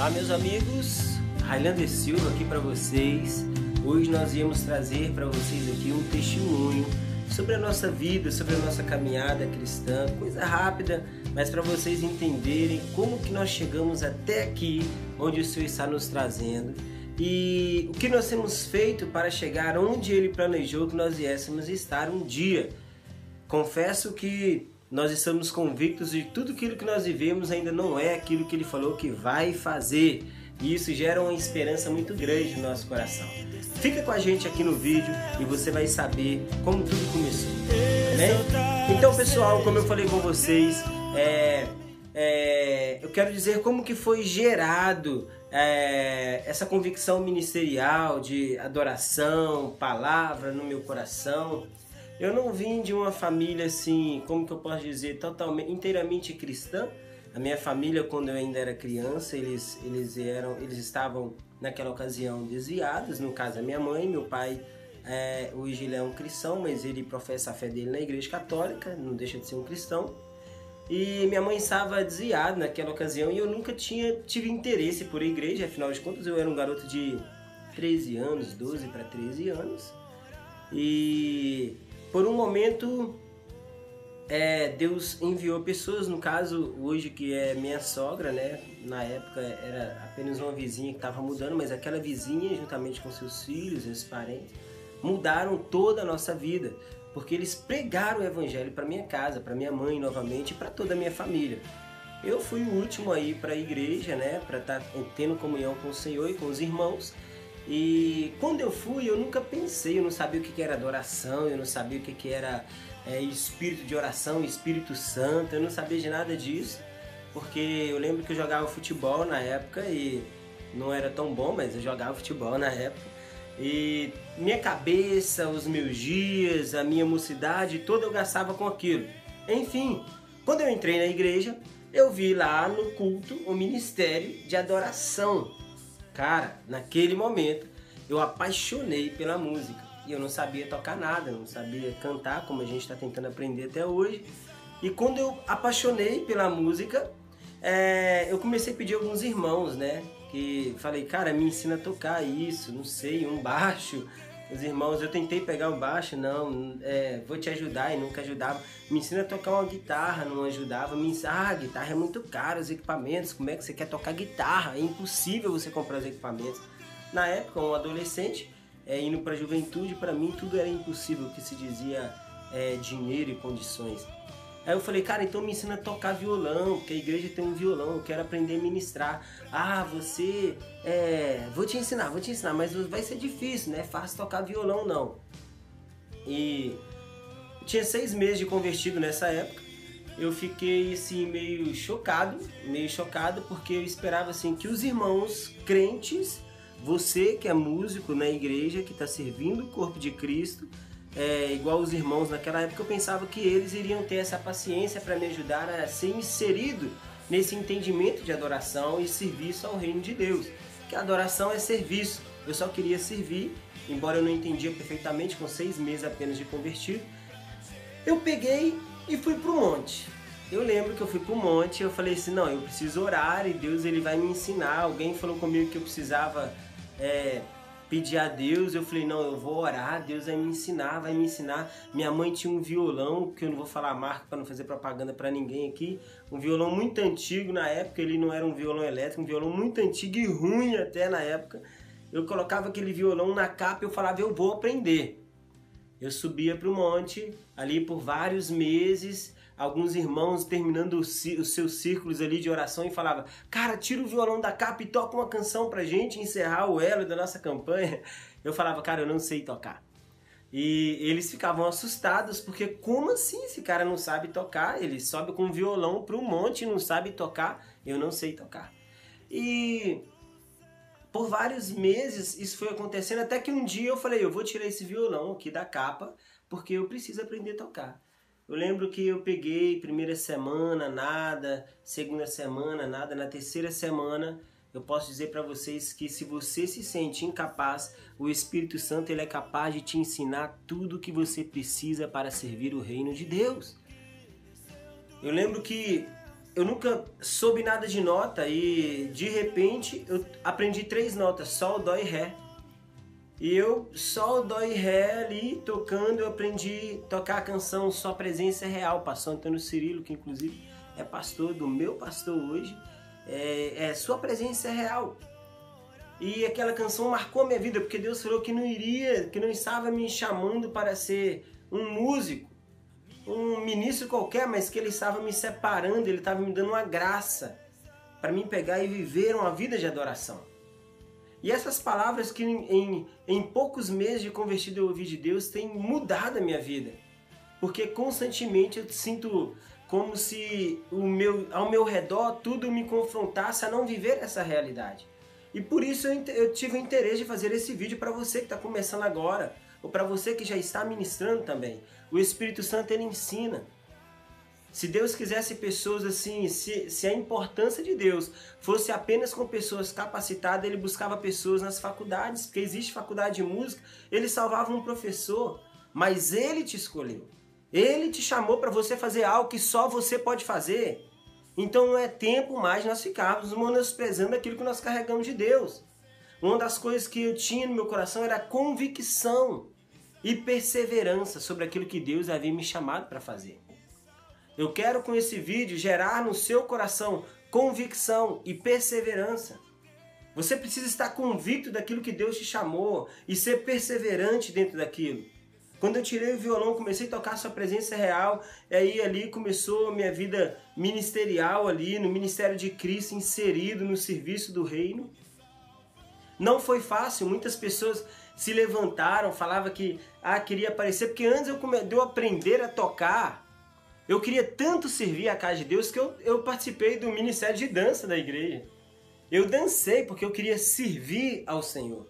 Olá, meus amigos. Highlander Silva aqui para vocês. Hoje nós íamos trazer para vocês aqui um testemunho sobre a nossa vida, sobre a nossa caminhada cristã, coisa rápida, mas para vocês entenderem como que nós chegamos até aqui, onde o Senhor está nos trazendo e o que nós temos feito para chegar onde Ele planejou que nós viéssemos estar um dia. Confesso que nós estamos convictos de tudo aquilo que nós vivemos ainda não é aquilo que Ele falou que vai fazer. E isso gera uma esperança muito grande no nosso coração. Fica com a gente aqui no vídeo e você vai saber como tudo começou. Né? Então, pessoal, como eu falei com vocês, é, é, eu quero dizer como que foi gerado é, essa convicção ministerial de adoração, palavra no meu coração. Eu não vim de uma família assim, como que eu posso dizer, totalmente, inteiramente cristã. A minha família, quando eu ainda era criança, eles, eles eram, eles estavam naquela ocasião desviados. No caso, a minha mãe, meu pai, é, hoje ele é um cristão, mas ele professa a fé dele na igreja católica, não deixa de ser um cristão. E minha mãe estava desviada naquela ocasião e eu nunca tinha tive interesse por igreja, afinal de contas eu era um garoto de 13 anos, 12 para 13 anos. E por um momento é, Deus enviou pessoas, no caso hoje que é minha sogra, né? Na época era apenas uma vizinha que estava mudando, mas aquela vizinha, juntamente com seus filhos, seus parentes, mudaram toda a nossa vida, porque eles pregaram o evangelho para minha casa, para minha mãe novamente e para toda a minha família. Eu fui o último aí para a igreja, né? Para estar tá tendo comunhão com o Senhor e com os irmãos. E quando eu fui, eu nunca pensei, eu não sabia o que era adoração, eu não sabia o que era é, espírito de oração, Espírito Santo, eu não sabia de nada disso, porque eu lembro que eu jogava futebol na época e não era tão bom, mas eu jogava futebol na época. E minha cabeça, os meus dias, a minha mocidade, toda eu gastava com aquilo. Enfim, quando eu entrei na igreja, eu vi lá no culto o ministério de adoração. Cara, naquele momento eu apaixonei pela música e eu não sabia tocar nada, não sabia cantar como a gente está tentando aprender até hoje. E quando eu apaixonei pela música, é, eu comecei a pedir alguns irmãos, né? Que falei, cara, me ensina a tocar isso, não sei, um baixo. Os irmãos, eu tentei pegar o baixo, não, é, vou te ajudar e nunca ajudava. Me ensina a tocar uma guitarra, não ajudava. Me ensina, ah, a guitarra é muito cara, os equipamentos, como é que você quer tocar guitarra? É impossível você comprar os equipamentos. Na época, um adolescente, é, indo para a juventude, para mim tudo era impossível, que se dizia é, dinheiro e condições. Aí eu falei, cara, então me ensina a tocar violão, porque a igreja tem um violão, eu quero aprender a ministrar. Ah, você, é, vou te ensinar, vou te ensinar, mas vai ser difícil, né? É fácil tocar violão, não. E tinha seis meses de convertido nessa época. Eu fiquei assim meio chocado, meio chocado, porque eu esperava assim que os irmãos crentes você que é músico na igreja, que está servindo o corpo de Cristo, é, igual os irmãos naquela época, eu pensava que eles iriam ter essa paciência para me ajudar a ser inserido nesse entendimento de adoração e serviço ao reino de Deus. Que adoração é serviço. Eu só queria servir, embora eu não entendia perfeitamente, com seis meses apenas de convertido. Eu peguei e fui para o monte. Eu lembro que eu fui para o monte e eu falei assim, não, eu preciso orar e Deus ele vai me ensinar. Alguém falou comigo que eu precisava é, pedir a Deus, eu falei, não, eu vou orar, Deus vai me ensinar, vai me ensinar. Minha mãe tinha um violão, que eu não vou falar a marca para não fazer propaganda para ninguém aqui, um violão muito antigo na época, ele não era um violão elétrico, um violão muito antigo e ruim até na época. Eu colocava aquele violão na capa e eu falava, eu vou aprender. Eu subia para o monte, ali por vários meses, alguns irmãos terminando os seus círculos ali de oração e falava: "Cara, tira o violão da capa e toca uma canção pra gente encerrar o elo da nossa campanha". Eu falava: "Cara, eu não sei tocar". E eles ficavam assustados, porque como assim esse cara não sabe tocar? Ele sobe com um violão para um monte e não sabe tocar. Eu não sei tocar. E por vários meses isso foi acontecendo, até que um dia eu falei, eu vou tirar esse violão aqui da capa, porque eu preciso aprender a tocar. Eu lembro que eu peguei primeira semana, nada, segunda semana, nada, na terceira semana eu posso dizer para vocês que se você se sente incapaz, o Espírito Santo ele é capaz de te ensinar tudo o que você precisa para servir o reino de Deus. Eu lembro que eu nunca soube nada de nota e de repente eu aprendi três notas, sol, dó e ré. E eu, sol, dó e ré ali, tocando, eu aprendi a tocar a canção Só Presença é Real, pastor Antônio Cirilo, que inclusive é pastor do meu pastor hoje, é, é Sua Presença é Real. E aquela canção marcou minha vida, porque Deus falou que não iria, que não estava me chamando para ser um músico, um ministro qualquer, mas que Ele estava me separando, Ele estava me dando uma graça para mim pegar e viver uma vida de adoração. E essas palavras que em, em poucos meses de convertido eu ouvi de Deus têm mudado a minha vida. Porque constantemente eu sinto como se o meu, ao meu redor tudo me confrontasse a não viver essa realidade. E por isso eu, eu tive o interesse de fazer esse vídeo para você que está começando agora, ou para você que já está ministrando também. O Espírito Santo ele ensina. Se Deus quisesse pessoas assim, se, se a importância de Deus fosse apenas com pessoas capacitadas, ele buscava pessoas nas faculdades, porque existe faculdade de música, ele salvava um professor, mas ele te escolheu. Ele te chamou para você fazer algo que só você pode fazer. Então não é tempo mais nós ficarmos menosprezando aquilo que nós carregamos de Deus. Uma das coisas que eu tinha no meu coração era convicção e perseverança sobre aquilo que Deus havia me chamado para fazer. Eu quero com esse vídeo gerar no seu coração convicção e perseverança. Você precisa estar convicto daquilo que Deus te chamou e ser perseverante dentro daquilo. Quando eu tirei o violão, comecei a tocar sua presença real, e aí ali começou a minha vida ministerial ali, no ministério de Cristo, inserido no serviço do reino. Não foi fácil, muitas pessoas se levantaram, falavam que ah, queria aparecer, porque antes eu, come... de eu aprender a tocar, eu queria tanto servir a casa de Deus que eu, eu participei do ministério de dança da igreja. Eu dancei porque eu queria servir ao Senhor.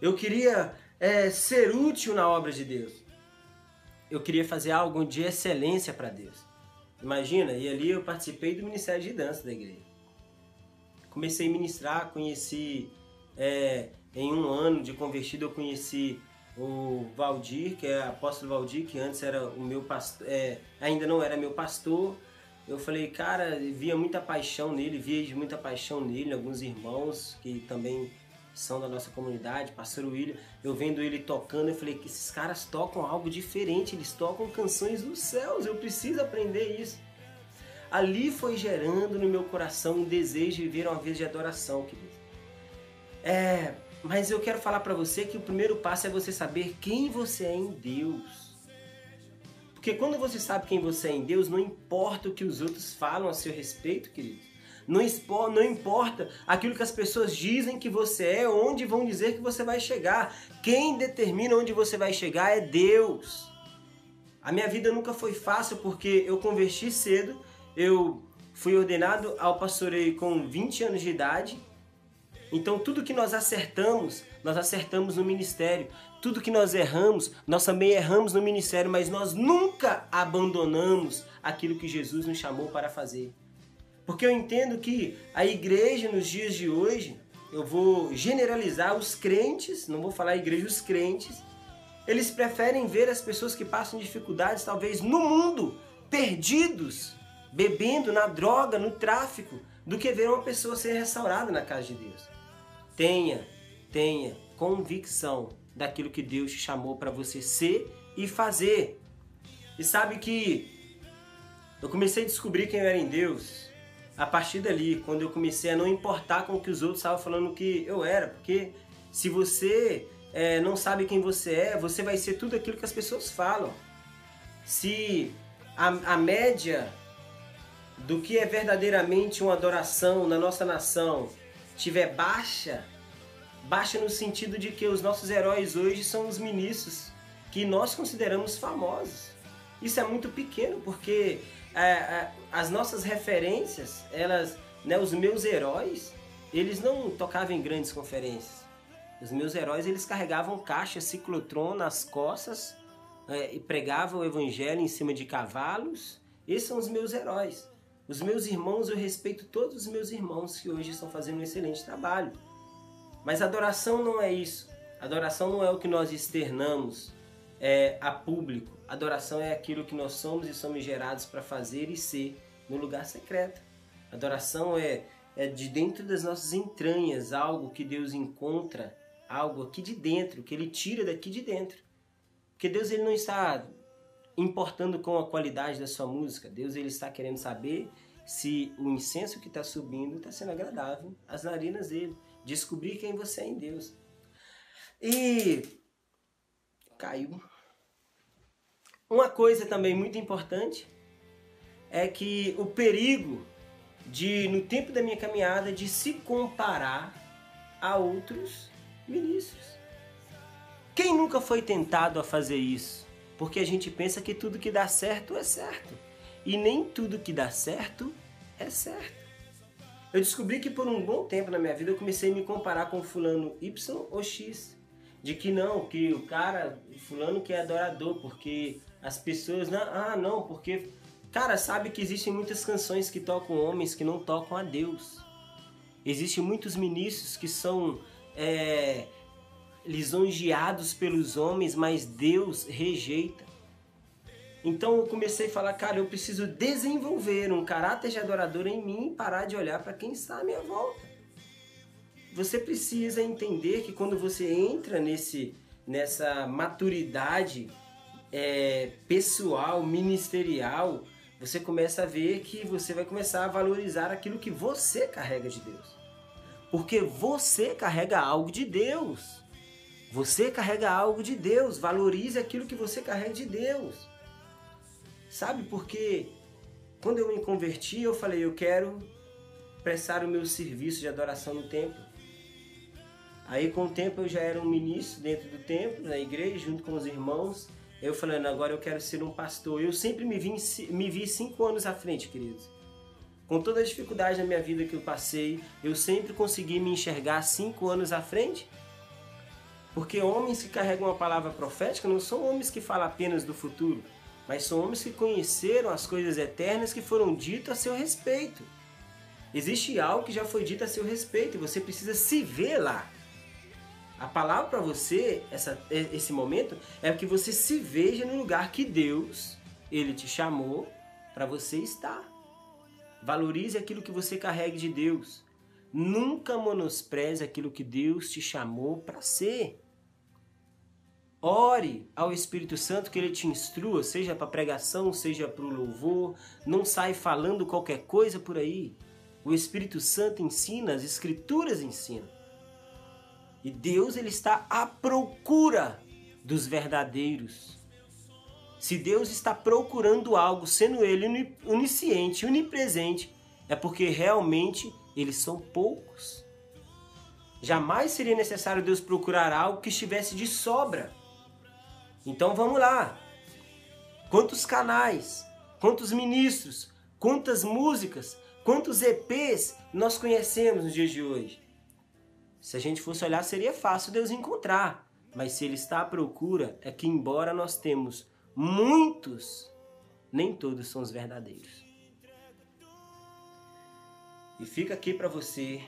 Eu queria é, ser útil na obra de Deus eu queria fazer algo de excelência para Deus. Imagina, e ali eu participei do Ministério de Dança da igreja. Comecei a ministrar, conheci, é, em um ano de convertido, eu conheci o Valdir, que é apóstolo Valdir, que antes era o meu pastor, é, ainda não era meu pastor. Eu falei, cara, via muita paixão nele, via muita paixão nele, alguns irmãos que também são da nossa comunidade, pastor William, eu vendo ele tocando, eu falei que esses caras tocam algo diferente, eles tocam canções dos céus, eu preciso aprender isso. Ali foi gerando no meu coração um desejo de viver uma vez de adoração, querido. É, mas eu quero falar para você que o primeiro passo é você saber quem você é em Deus. Porque quando você sabe quem você é em Deus, não importa o que os outros falam a seu respeito, querido. Não, não importa aquilo que as pessoas dizem que você é, onde vão dizer que você vai chegar. Quem determina onde você vai chegar é Deus. A minha vida nunca foi fácil porque eu converti cedo, eu fui ordenado ao pastoreio com 20 anos de idade. Então tudo que nós acertamos, nós acertamos no ministério. Tudo que nós erramos, nós também erramos no ministério, mas nós nunca abandonamos aquilo que Jesus nos chamou para fazer. Porque eu entendo que a igreja nos dias de hoje, eu vou generalizar os crentes, não vou falar a igreja, os crentes, eles preferem ver as pessoas que passam dificuldades, talvez no mundo, perdidos, bebendo na droga, no tráfico, do que ver uma pessoa ser restaurada na casa de Deus. Tenha, tenha convicção daquilo que Deus te chamou para você ser e fazer. E sabe que eu comecei a descobrir quem eu era em Deus a partir dali, quando eu comecei a não importar com o que os outros estavam falando que eu era, porque se você é, não sabe quem você é, você vai ser tudo aquilo que as pessoas falam. Se a, a média do que é verdadeiramente uma adoração na nossa nação tiver baixa, baixa no sentido de que os nossos heróis hoje são os ministros que nós consideramos famosos. Isso é muito pequeno, porque é, é, as nossas referências, elas, né, os meus heróis, eles não tocavam em grandes conferências. Os meus heróis, eles carregavam caixa ciclotron nas costas é, e pregavam o evangelho em cima de cavalos. Esses são os meus heróis. Os meus irmãos, eu respeito todos os meus irmãos que hoje estão fazendo um excelente trabalho. Mas adoração não é isso. Adoração não é o que nós externamos é, a público. Adoração é aquilo que nós somos e somos gerados para fazer e ser no lugar secreto. Adoração é, é de dentro das nossas entranhas, algo que Deus encontra, algo aqui de dentro, que Ele tira daqui de dentro. Porque Deus ele não está importando com a qualidade da sua música. Deus ele está querendo saber se o incenso que está subindo está sendo agradável às narinas dele. Descobrir quem você é em Deus. E caiu. Uma coisa também muito importante é que o perigo de, no tempo da minha caminhada, de se comparar a outros ministros. Quem nunca foi tentado a fazer isso? Porque a gente pensa que tudo que dá certo é certo. E nem tudo que dá certo é certo. Eu descobri que por um bom tempo na minha vida eu comecei a me comparar com fulano Y ou X. De que não, que o cara, fulano que é adorador, porque as pessoas, não, ah não, porque, cara, sabe que existem muitas canções que tocam homens que não tocam a Deus. Existem muitos ministros que são é, lisonjeados pelos homens, mas Deus rejeita. Então eu comecei a falar, cara, eu preciso desenvolver um caráter de adorador em mim e parar de olhar para quem está à minha volta. Você precisa entender que quando você entra nesse, nessa maturidade é, pessoal, ministerial, você começa a ver que você vai começar a valorizar aquilo que você carrega de Deus. Porque você carrega algo de Deus. Você carrega algo de Deus. Valorize aquilo que você carrega de Deus. Sabe porque quando eu me converti, eu falei, eu quero prestar o meu serviço de adoração no templo. Aí com o tempo eu já era um ministro dentro do templo, na igreja, junto com os irmãos. Eu falando, agora eu quero ser um pastor. Eu sempre me vi, me vi cinco anos à frente, queridos. Com toda a dificuldade na minha vida que eu passei, eu sempre consegui me enxergar cinco anos à frente. Porque homens que carregam uma palavra profética não são homens que falam apenas do futuro mas são homens que conheceram as coisas eternas que foram ditas a seu respeito. Existe algo que já foi dito a seu respeito e você precisa se ver lá. A palavra para você, essa, esse momento, é que você se veja no lugar que Deus, Ele te chamou para você estar. Valorize aquilo que você carrega de Deus. Nunca menospreze aquilo que Deus te chamou para ser. Ore ao Espírito Santo que ele te instrua, seja para pregação, seja para o louvor. Não sai falando qualquer coisa por aí. O Espírito Santo ensina, as Escrituras ensinam. E Deus ele está à procura dos verdadeiros. Se Deus está procurando algo, sendo Ele onisciente, onipresente, é porque realmente eles são poucos. Jamais seria necessário Deus procurar algo que estivesse de sobra. Então vamos lá. Quantos canais, quantos ministros, quantas músicas, quantos EPs nós conhecemos nos dias de hoje? Se a gente fosse olhar, seria fácil Deus encontrar. Mas se Ele está à procura, é que embora nós temos muitos, nem todos são os verdadeiros. E fica aqui para você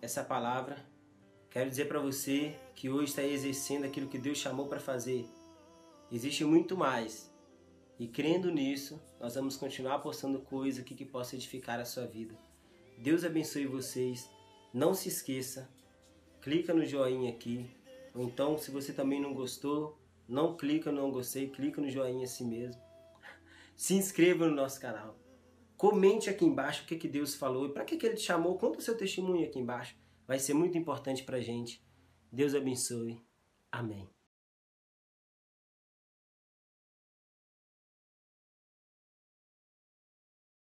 essa palavra. Quero dizer para você que hoje está exercendo aquilo que Deus chamou para fazer Existe muito mais. E crendo nisso, nós vamos continuar postando coisa aqui que possa edificar a sua vida. Deus abençoe vocês. Não se esqueça, clica no joinha aqui. Ou então, se você também não gostou, não clica no não gostei, clica no joinha assim mesmo. Se inscreva no nosso canal. Comente aqui embaixo o que, que Deus falou e para que, que Ele te chamou. Conta o seu testemunho aqui embaixo. Vai ser muito importante para a gente. Deus abençoe. Amém.